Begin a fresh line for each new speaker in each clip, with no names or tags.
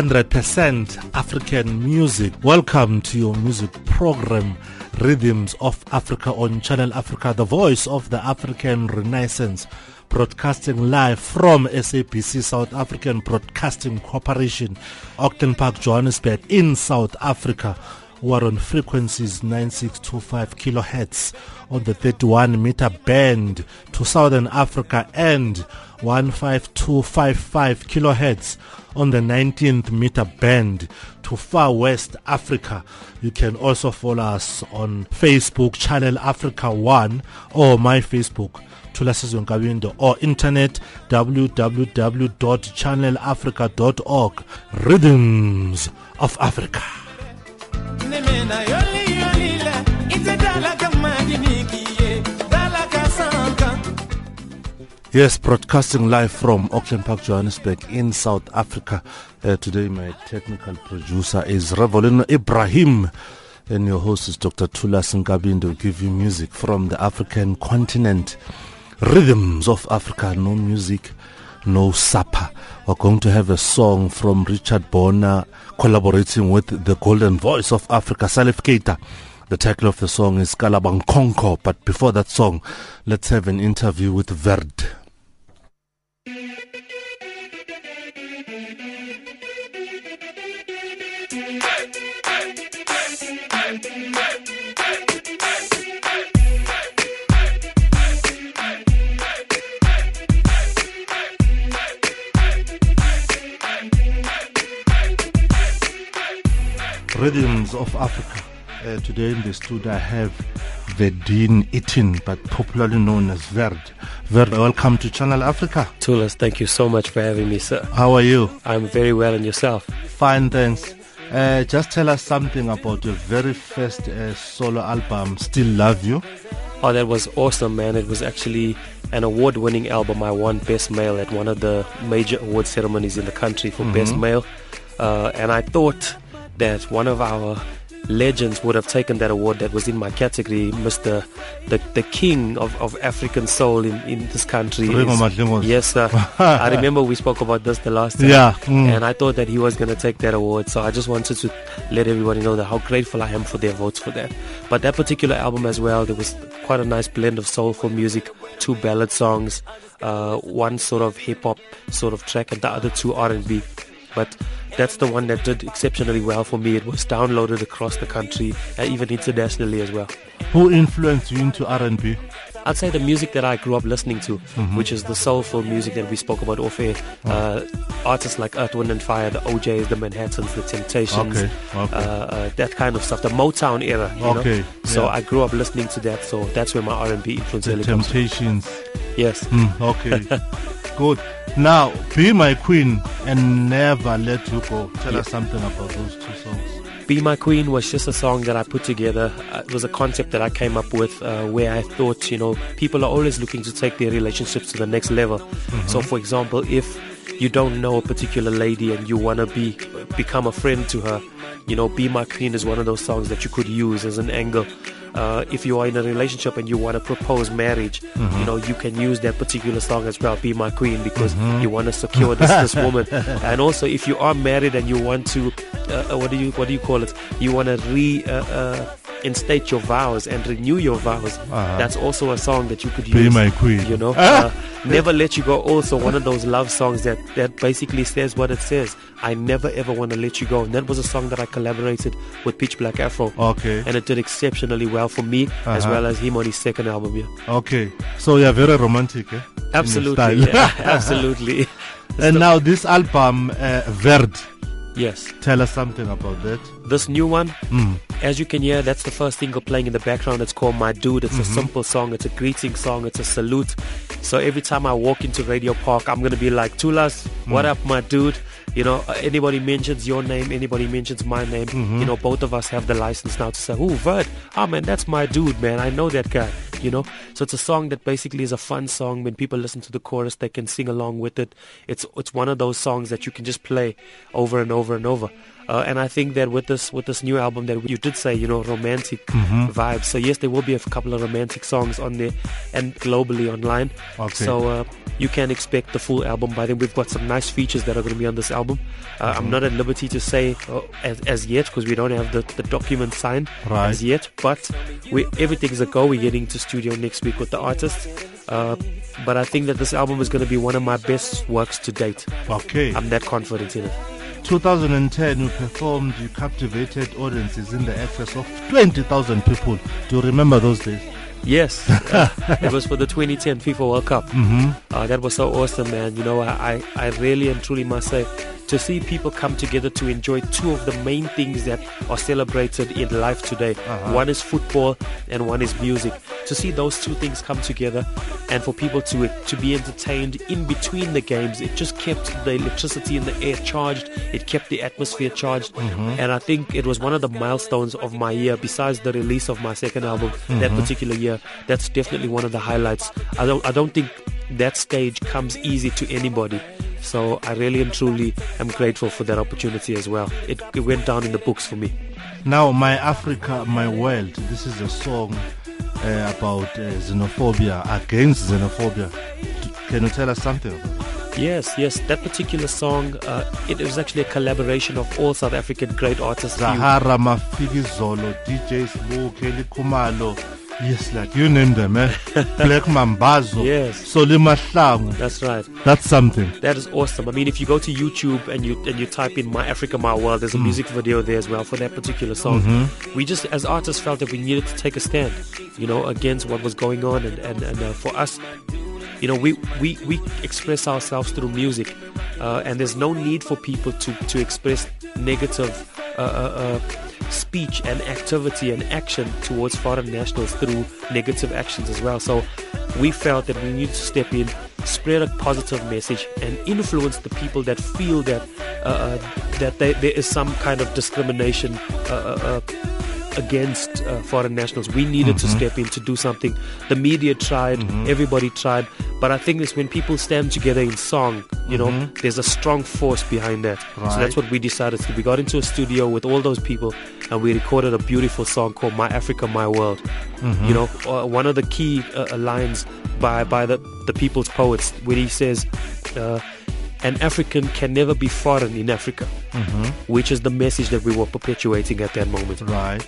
Rhythms of Africa. 100% African music. Welcome to your music program, Rhythms of Africa on Channel Africa, the voice of the African Renaissance. Broadcasting live from SABC South African Broadcasting Corporation, Auckland Park, Johannesburg, in South Africa who are on frequencies 9625 kilohertz on the 31 meter band to Southern Africa and 15255 kilohertz on the 19th meter band to far west Africa. You can also follow us on Facebook channel Africa 1 or my Facebook Thulasizwe Nkabindo or internet www.channelafrica.org Rhythms of Africa Yes, broadcasting live from Auckland Park, Johannesburg in South Africa. Uh, today my technical producer is Revolino Ibrahim and your host is Dr. Tula Sinkabindo give you music from the African continent. Rhythms of Africa, no music, no supper. We're going to have a song from Richard Bona collaborating with the golden voice of Africa, Salif Keita. The title of the song is Kalabang Konko, but before that song, let's have an interview with Verd. Rhythms of Africa. Uh, today in the studio I have Verdine Itin, but popularly known as Verd. Verd, welcome to Channel Africa.
Tulas, thank you so much for having me, sir.
How are you?
I'm very well, and yourself?
Fine, thanks. Uh, just tell us something about your very first uh, solo album, Still Love You.
Oh, that was awesome, man. It was actually an award winning album. I won Best Male at one of the major award ceremonies in the country for mm-hmm. Best Male. Uh, and I thought that one of our legends would have taken that award that was in my category, Mr. the, the king of, of African soul in, in this country. Is, yes, sir. I remember we spoke about this the last time.
Yeah.
Mm. And I thought that he was going to take that award. So I just wanted to let everybody know that how grateful I am for their votes for that. But that particular album as well, there was quite a nice blend of soulful music, two ballad songs, uh, one sort of hip hop sort of track, and the other two R&B. But that's the one that did exceptionally well for me. It was downloaded across the country, and uh, even internationally as well.
Who influenced you into R&B?
I'd say the music that I grew up listening to, mm-hmm. which is the soulful music that we spoke about off air. Oh. Uh, artists like Earth, Wind and Fire, the O'Jays, the Manhattans, the Temptations, okay. Okay. Uh, uh, that kind of stuff. The Motown era. okay. Know? So yeah. I grew up listening to that. So that's where my R&B influence
the
really
Temptations.
Yes.
Mm, okay. Good. Now, Be My Queen and Never Let You Go. Tell us something about those two songs.
Be My Queen was just a song that I put together. Uh, it was a concept that I came up with uh, where I thought, you know, people are always looking to take their relationships to the next level. Mm-hmm. So, for example, if you don't know a particular lady and you want to be become a friend to her, you know, Be My Queen is one of those songs that you could use as an angle uh, if you are in a relationship and you want to propose marriage, mm-hmm. you know, you can use that particular song as well, Be My Queen, because mm-hmm. you want to secure this, this woman. And also, if you are married and you want to, uh, uh what do you what do you call it? You want to re uh, uh instate your vows and renew your vows. Uh-huh. That's also a song that you could use.
Be my queen.
You know, uh, never let you go. Also, one of those love songs that that basically says what it says. I never ever want to let you go. And that was a song that I collaborated with Pitch Black Afro.
Okay.
And it did exceptionally well for me uh-huh. as well as him on his second album. Yeah.
Okay. So you're very romantic. Eh?
Absolutely. Yeah, absolutely.
and now this album, uh, Verd.
Yes.
Tell us something about that.
This new one,
mm.
as you can hear, that's the first single playing in the background. It's called My Dude. It's mm-hmm. a simple song. It's a greeting song. It's a salute. So every time I walk into Radio Park, I'm going to be like, Tulas, mm. what up, my dude? You know, anybody mentions your name, anybody mentions my name, mm-hmm. you know, both of us have the license now to say, oh, Verd, oh man, that's my dude, man. I know that guy, you know. So it's a song that basically is a fun song. When people listen to the chorus, they can sing along with it. It's it's one of those songs that you can just play over and over and over. Uh, and I think that with this with this new album that you did say, you know, romantic
Mm-hmm.
vibes. So yes, there will be a couple of romantic songs on there and globally online.
Okay.
So uh, you can expect the full album by then. We've got some nice features that are going to be on this album. Uh, I'm not at liberty to say uh, as, as yet because we don't have the, the document signed
Right.
as yet. But we, everything's a go. We're getting to studio next week with the artist. Uh, but I think that this album is going to be one of my best works to date.
Okay.
I'm that confident in it.
2010, we performed, you captivated audiences in the excess of 20,000 people. Do you remember those days?
Yes, uh, it was for the 2010 FIFA World Cup.
Mm-hmm.
Uh, that was so awesome, man. You know, I, I I really and truly must say, to see people come together to enjoy two of the main things that are celebrated in life today.
Uh-huh.
One is football and one is music. To see those two things come together and for people to to be entertained in between the games, it just kept the electricity in the air charged. It kept the atmosphere charged, and I think it was one of the milestones of my year. Besides the release of my second album that particular year, that's definitely one of the highlights. I don't I don't think that stage comes easy to anybody. So I really and truly am grateful for that opportunity as well. It, it went down in the books for me.
Now, My Africa, My World. This is a song uh, about uh, xenophobia, against xenophobia. Can you tell us something?
Yes, yes, that particular song, uh, it was actually a collaboration of all South African great artists.
Zahara Mafikizolo, DJ Sbu, Kelly Khumalo. Yes, like you name them, eh? Black Mambazo.
Yes.
Solima.
That's right.
That's something.
That is awesome. I mean, if you go to YouTube and you and you type in "My Africa, My World," there's a music video there as well for that particular song. We just, as artists, felt that we needed to take a stand, you know, against what was going on, and and, and uh, for us, you know, we we we express ourselves through music, uh, and there's no need for people to to express negative. Uh, uh, uh, speech and activity and action towards foreign nationals through negative actions as well. So we felt that we needed to step in, spread a positive message, and influence the people that feel that uh, uh, that they, there is some kind of discrimination. Uh, uh, uh, against uh, foreign nationals. We needed to step in to do something. The media tried everybody tried but i think it's when people stand together in song you know there's a strong force behind that. So that's what we decided to do. we got into a studio with all those people and we recorded a beautiful song called my africa my world. You know uh, one of the key uh, lines by by the the people's poets where he says uh, an African can never be foreign in Africa, mm-hmm. which is the message that we were perpetuating at that moment.
Right.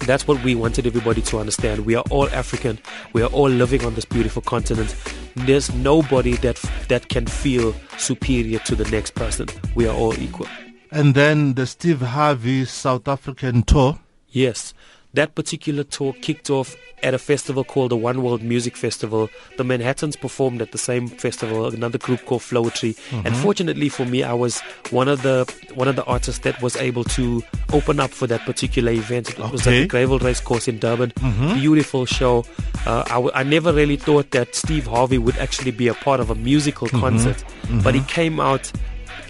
That's what we wanted everybody to understand. We are all African. We are all living on this beautiful continent. There's nobody that that can feel superior to the next person. We are all equal.
And then the Steve Harvey South African tour.
Yes. That particular tour kicked off at a festival called the One World Music Festival. The Manhattans performed at the same festival, another group called Flowetry. And mm-hmm. fortunately for me, I was one of the one of the artists that was able to open up for that particular event. It was at the Greyville Race Course in Durban. Mm-hmm. Beautiful show. Uh, I, w- I never really thought that Steve Harvey would actually be a part of a musical mm-hmm. concert, but he came out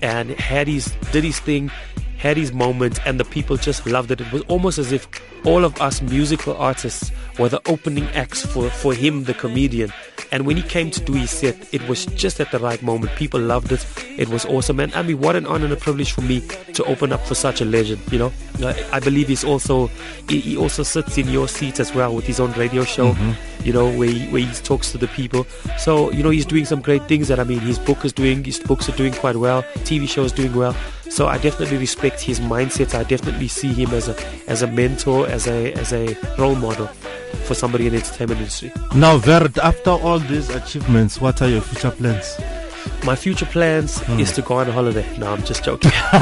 and had his did his thing had his moment and the people just loved it. It was almost as if all of us musical artists were the opening acts for for him the comedian. And when he came to do his set it was just at the right moment. People loved it. It was awesome. And i mean what an honor and a privilege for me to open up for such a legend you know? I, believe he's also he, also sits in your seat as well with his own radio show mm-hmm. you know where he, where he talks to the people. So you know he's doing some great things that i mean his book is doing his books are doing quite well. Tv show is doing well. So i definitely respect his mindset i definitely see him as a as a mentor as a as a role model for somebody in the entertainment industry
Now, Verd, after all these achievements, what are your future plans?
my future plans is to go on holiday. No, I'm just joking.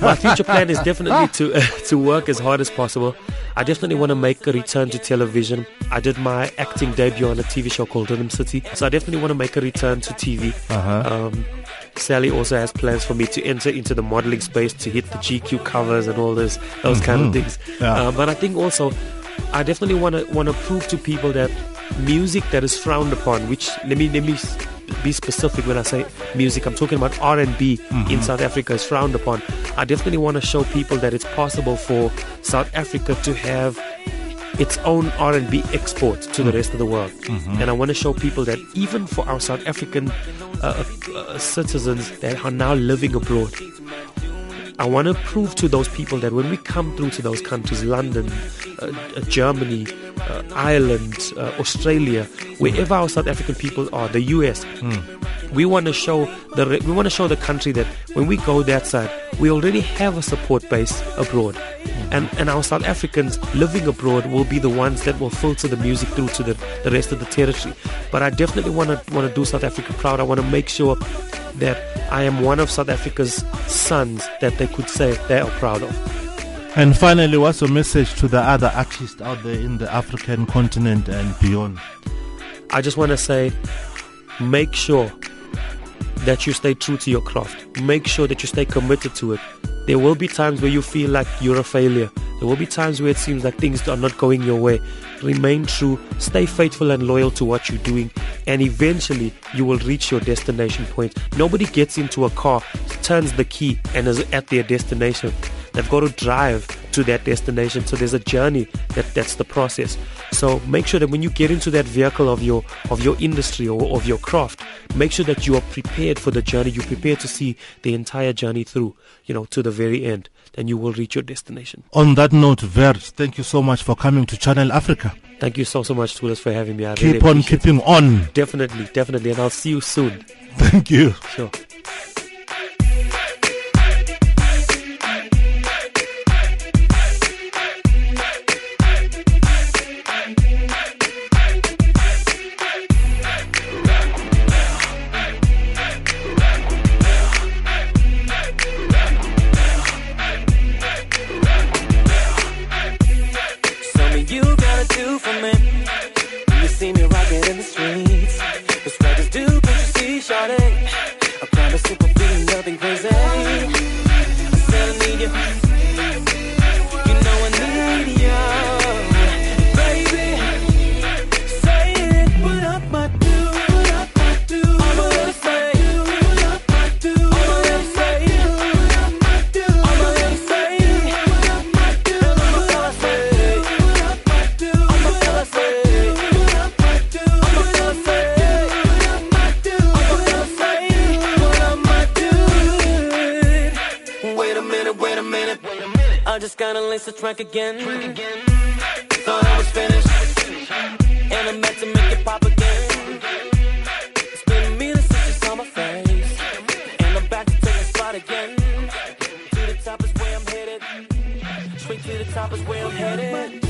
my future plan is definitely to uh, to work as hard as possible. I definitely want to make a return to television. I did my acting debut on a TV show called Rhythm City, so I definitely want to make a return to TV.
Uh-huh.
Um, Sally also has plans for me to enter into the modeling space to hit the GQ covers and all this those kind of things.
Yeah.
Uh, but I think also I definitely want to want to prove to people that music that is frowned upon, which let me let me be specific when I say music, I'm talking about R&B in South Africa is frowned upon. I definitely want to show people that it's possible for South Africa to have its own R&B export to the rest of the world. And I want to show people that even for our South African uh, uh, citizens that are now living abroad, I want to prove to those people that when we come through to those countries, London, uh, uh, Germany, uh, Ireland, uh, Australia, wherever our South African people are, the US, we want to show the re- we want to show the country that when we go that side, we already have a support base abroad, and and our South Africans living abroad will be the ones that will filter the music through to the, the rest of the territory. But I definitely want to want to do South Africa proud. I want to make sure that I am one of South Africa's sons that they could say they are proud of.
And finally, what's your message to the other artists out there in the African continent and beyond?
I just want to say, make sure that you stay true to your craft. Make sure that you stay committed to it. There will be times where you feel like you're a failure. There will be times where it seems like things are not going your way. Remain true, stay faithful and loyal to what you're doing, and eventually you will reach your destination point. Nobody gets into a car, turns the key, and is at their destination. They've got to drive to that destination. So there's a journey that that's the process. So make sure that when you get into that vehicle of your of your industry or of your craft, make sure that you are prepared for the journey. You're prepared to see the entire journey through, you know, to the very end. Then you will reach your destination.
On that note, Verd, thank you so much for coming to Channel Africa.
Thank you so so much, Tulas, for having me. I
Keep
really
on
appreciate it.
keeping on.
Definitely, definitely, and I'll see you soon.
Thank you.
Sure.
I lace the track again. Thought I was finished, and I'm meant to make it pop again. It's been a minute since you saw my face, and I'm back to take a spot again. To the top is where I'm headed. Straight to the top is where I'm headed.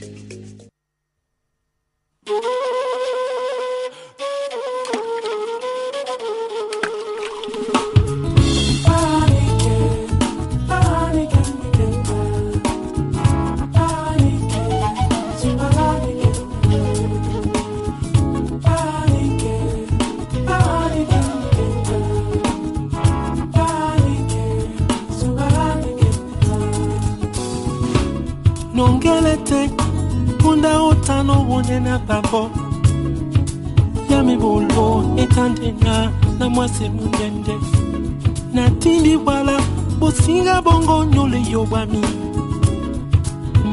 Na babo yami bolo etandena na mwasi mundende natindi wala bosinga bongo nyole yobwami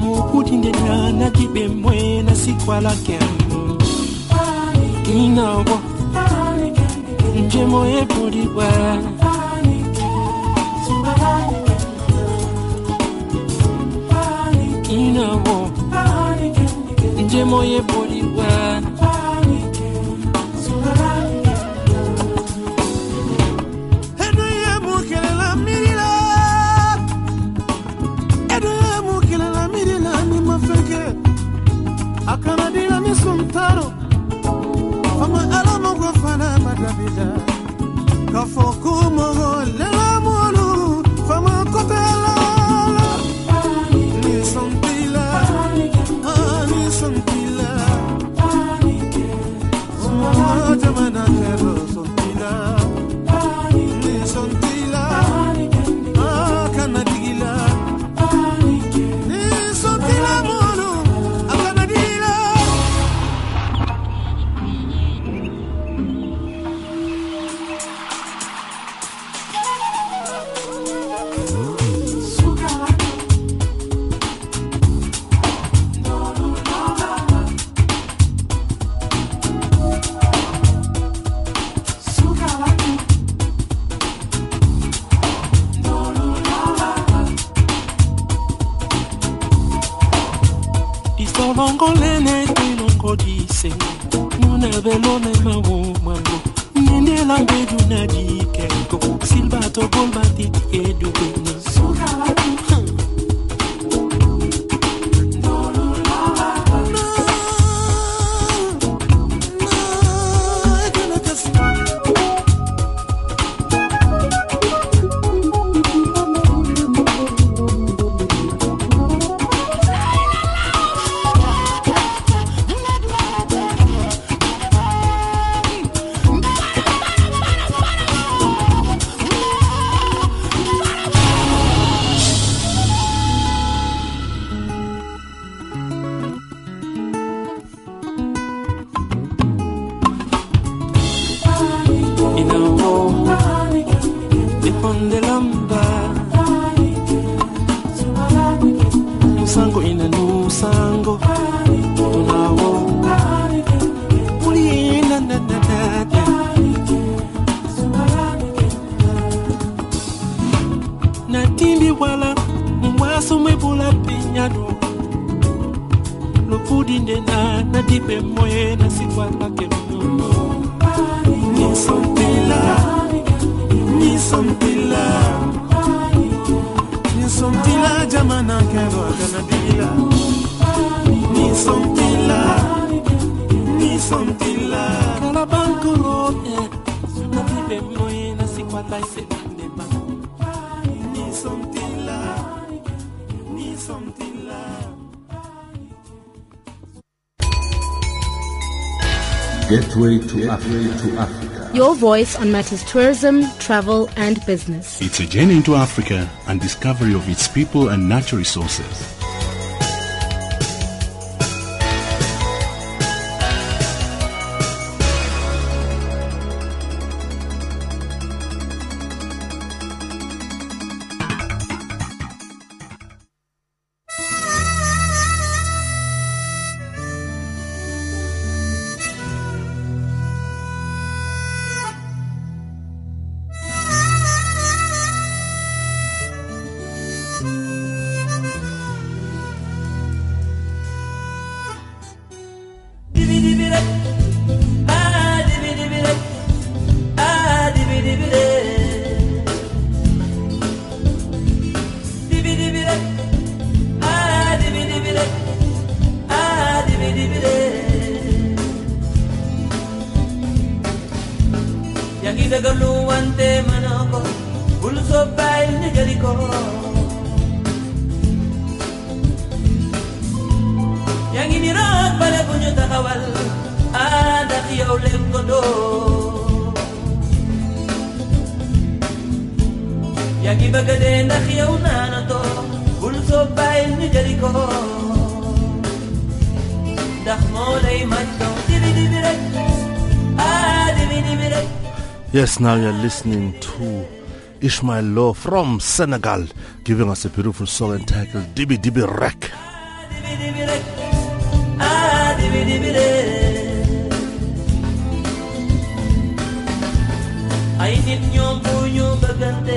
mukutindena na dibemwe na sikwala kemu inawo njemo ebuliwa inawo njemo ebuliwa
akanadila
voice on matters tourism, travel, and business.
It's a journey into Africa and discovery of its people and natural resources.
Yangi bëgg dee ndax yow naana to bulso bay ni jariko ndax moo lay maj dow dibi dibi rek dibi dibi rek
Yes, now you're listening to Ismael Lo from Senegal, giving us a beautiful song entitled Dibi Dibi Rek.
ay nit ñoom bu ñu bëggante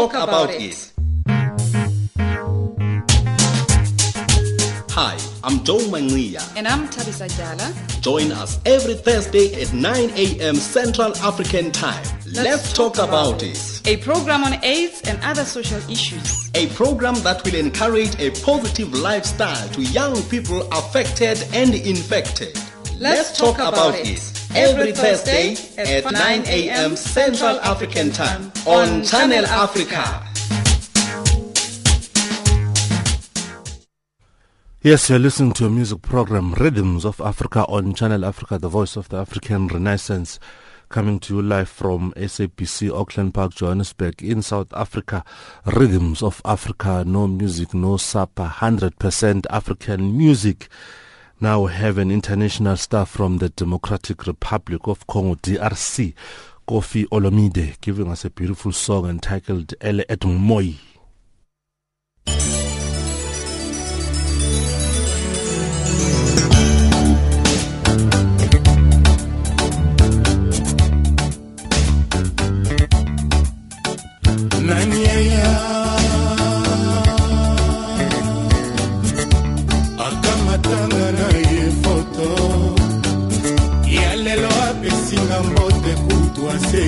Let's talk about it. Hi, I'm Joe Manglia.
And I'm Tabisa Jala.
Join us every Thursday at 9 a.m. Central African Time. Let's, talk, about it.
A program on AIDS and other social issues.
A program that will encourage a positive lifestyle to young people affected and infected.
Let's talk about it.
Every Thursday at 9 a.m. Central African Time on Channel Africa.
Yes, you're listening to a music program, Rhythms of Africa on Channel Africa, the voice of the African Renaissance, coming to you live from SABC Auckland Park, Johannesburg, in South Africa. Rhythms of Africa, no music, no supper, 100% African music. Now we have an international star from the Democratic Republic of Congo, DRC, Koffi Olomide, giving us a beautiful song entitled Ele et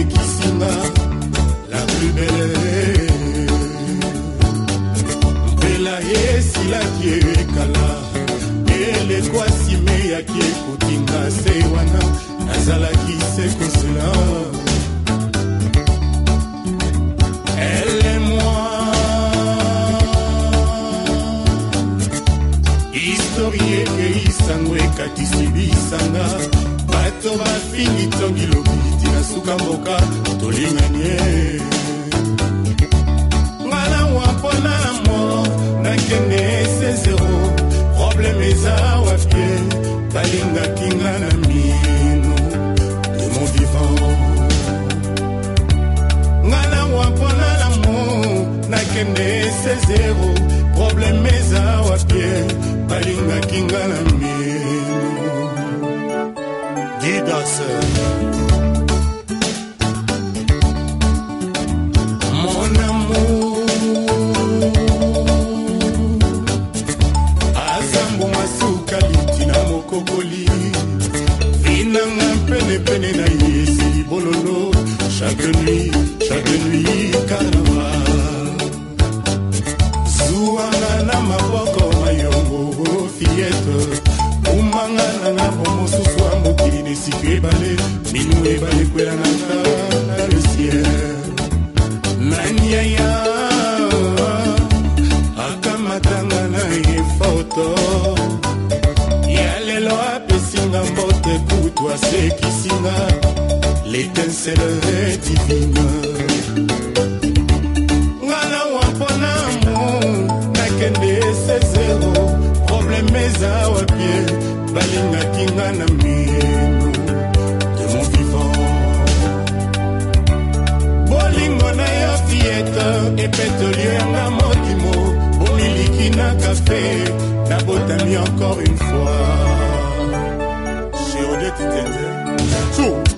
ekisinga la plus belle. Mbela esilaki ekala eleko asimeyaki ekotinga se wana. Nazalaki se kosela historie ekeisangwe katisi bisanga bato bafingi tongi lobi. Suka mboka tolinganie ngana wa mpona mo nakende se zero. Probleme eza wapie balingaki nga na mino de mon vivant. Ngana wa mpona lamo nakende se zero. Probleme eza divine. Ngana wa mpona mo nakende se zero probleme eza wapie balingaki nga na mino de mon vivant. Bolingo na yo fiete epetoli yanga molimo bomiliki na kafe nabotami encore une fois. Géodette Tete.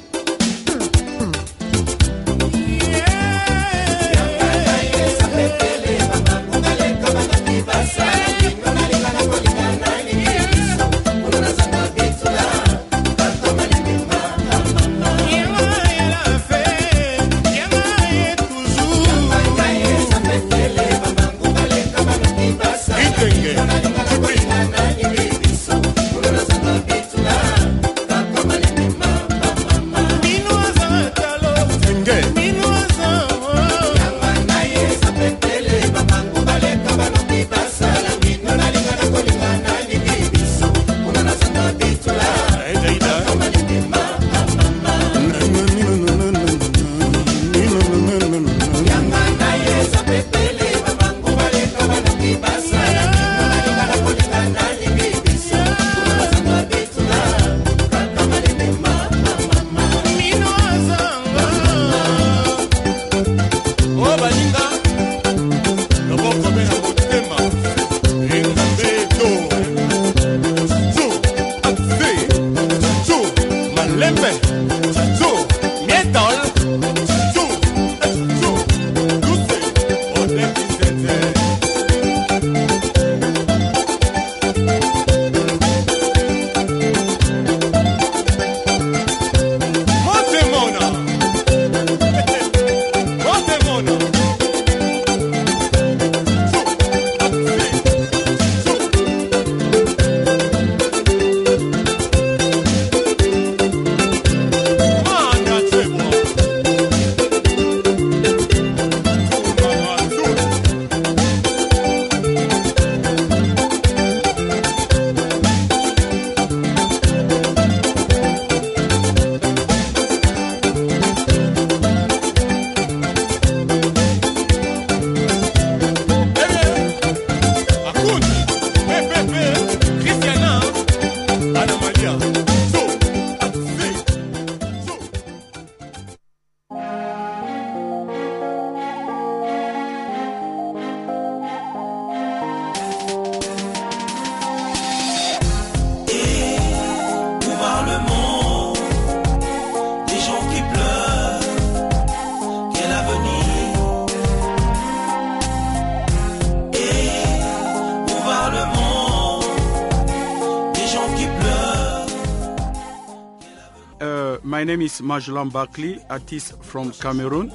Is Majolan Bakli, artist from Cameroon.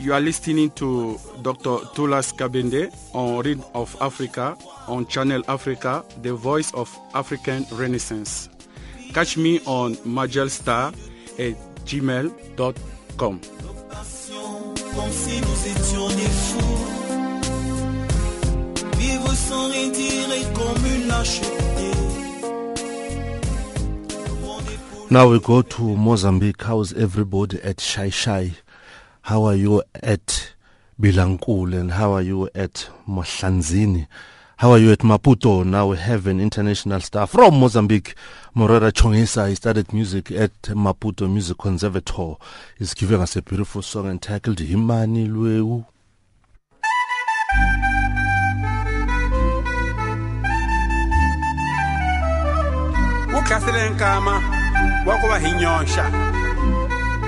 You are listening to Dr. Tulas Kabende on Read of Africa on Channel Africa, the voice of African Renaissance. Catch me on majelstar at gmail.com.
Now we go to Mozambique. How's everybody at Xai-Xai? How are you at Bilankul and how are you at Mohlanzini? How are you at Maputo? Now we have an international star from Mozambique, Moreira Chonguica. He studied music at Maputo Music Conservatoire. He's giving us a beautiful song entitled Himani Lweu.
nkama wa ku va hi nyoxa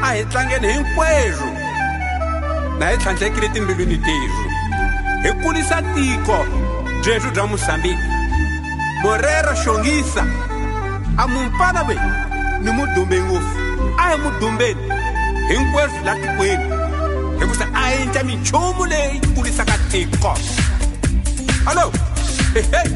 a hi tlangeni hinkwerhu na hi tlhantlhekile timbilwini teru hi kulisa tiko byethu bya mosambiki. Morero xongisa a mumpana ve ni mudumbe ngopfu. A hi mudumbeni hinkwerhu la tikweni. Hikusa a hi ndla minchumu leyi kulisaka tiko. Hallo hehei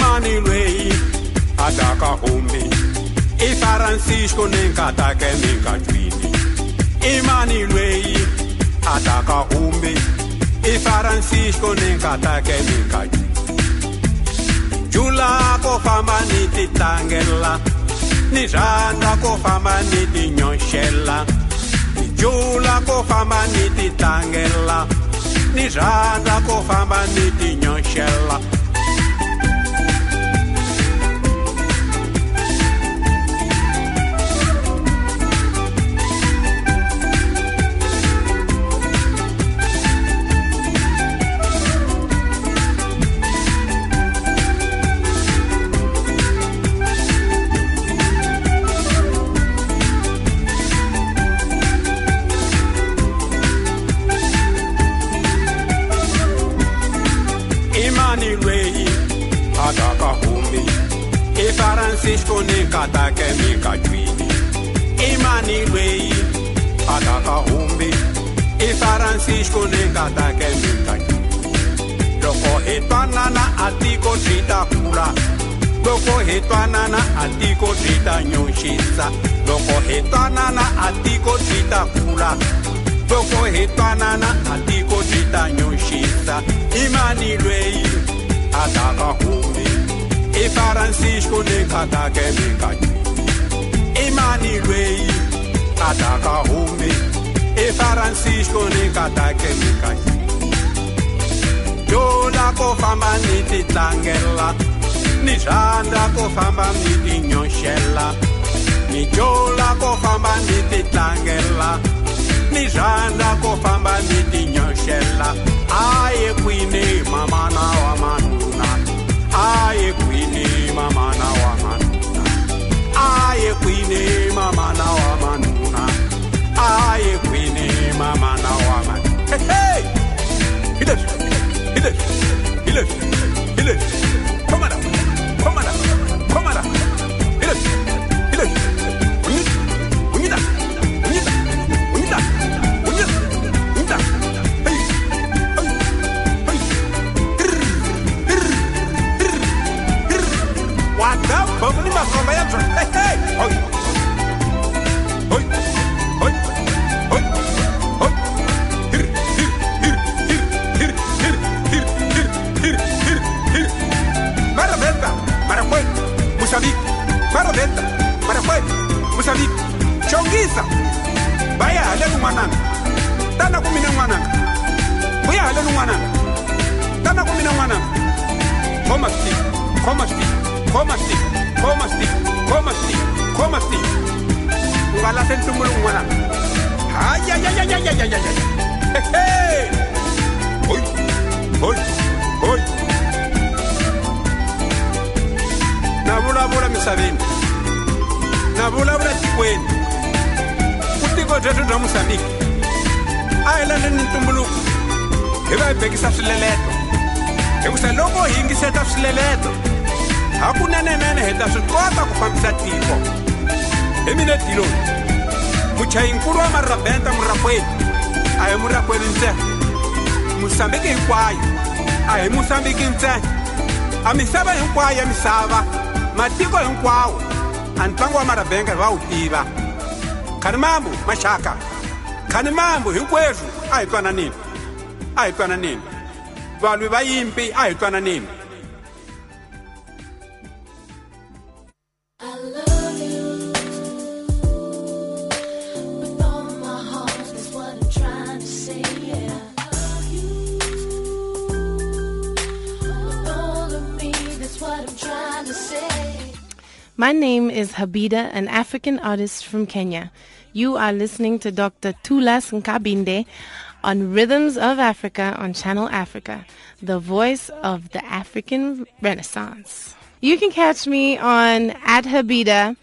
emmanuel adaka ome ifrancisco nenkatake minkatwini emmanuel adaka ome ifrancisco nenkatake minkatwini jula kofamba ni titangela ni zanda kofamba ni tinyoxela jula kofamba ni titangela ni zanda kofamba ni tinyoxela katake mikajwini imanilweyi atakahumbi ifrancisco nengatake mikajwini loko hi twanana a tiko swi ta kula loko hi twanana a tiko swi ta nyuxisa loko hi doko a tiko atiko ta kula doko hi twanana atiko tiko swi ta imani lweyi a ka humi ataka humbi ifrancisco nenkatake minkatwini imani lweyi ataka humbi ifrancisco nenkatake minkatwini jola ko famba ni titlangela ni rhandza ko famba ni tinyoxela ni jola ko famba ni titlangela ni rhandza ko famba ni tinyoxela aye kwini mamana wa manuna aye kwini mama na wa manuna aye kwini mama na wa manuna aye kwini mama na wa manuna hey hey! Ile ile ile ile Mashariki. Chongisa baya halenu mwananga tana kumine mwananga buya halenu mwananga hi va hi bekisa swileleto hikusa loko hi yingiseta swileleto hakunenenene hi ta swi kota ku fambisa tiko hi mina diloni muchayinkulu wa marabenta murapweni a hi murapweni ntsena musambiki hinkwayo a hi musambiki ntsena a misava hinkwayo ya misava matiko hinkwawo a ntlangu wa marabenga hi va wu tiva khani mambo maxaka khani mambo hinkwerhu a hi twananini a hi twananini valwi va yimpi a hi twananini
My name is Habida, an African artist from Kenya. You are listening to Dr. Tulas Nkabindo on Rhythms of Africa on Channel Africa, the voice of the African Renaissance. You can catch me on at Habida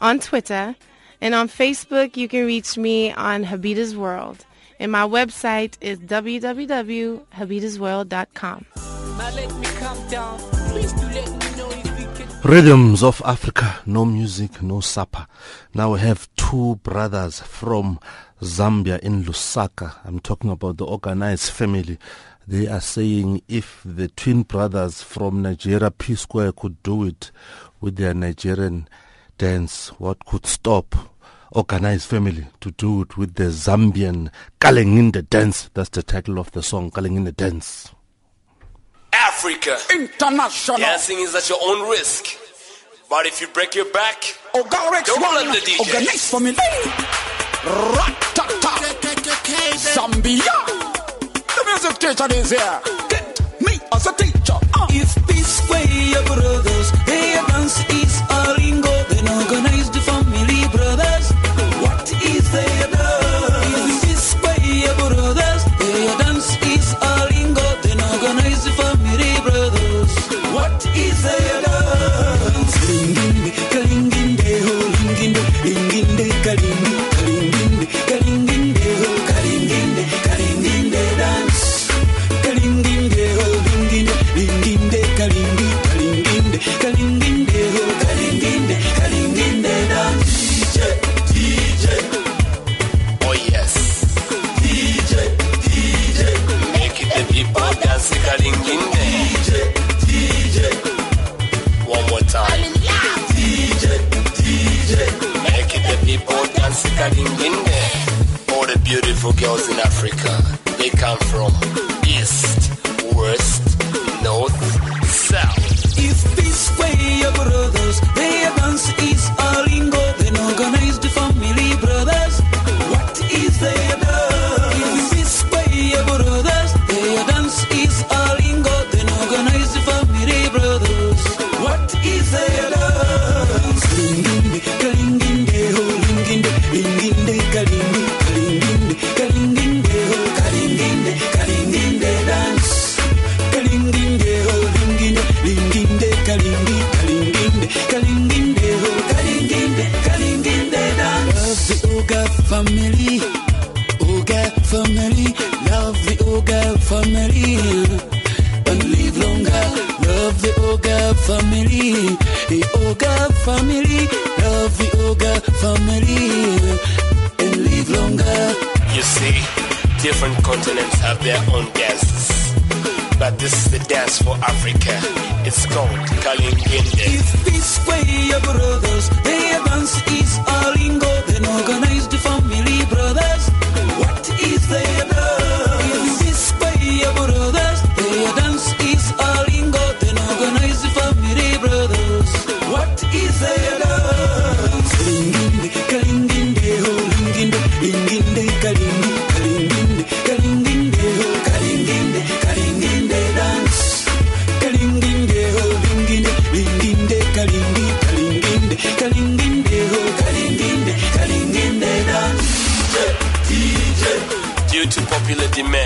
on Twitter, and on Facebook you can reach me on Habida's World. And my website is www.habidasworld.com.
Now let me calm down. Please do let me know if you can.
Rhythms of Africa, no music, no supper. Now we have two brothers from Zambia in Lusaka. I'm talking about the organized family. They are saying if the twin brothers from Nigeria, P Square, could do it with their Nigerian dance, what could stop organized family to do it with the Zambian Kalenginde dance? That's the title of the song, Kalenginde dance.
Africa.
International.
Dancing is at your own risk. But if you break your back,
Ogarex
don't let the DJ.
Organize for me. Ratata. Zambia. The music teacher is here. Get me as a teacher. Uh.
If this way your
popular demand,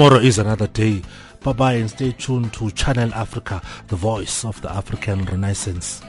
Tomorrow is another day. Bye bye and stay tuned to Channel Africa, the voice of the African Renaissance.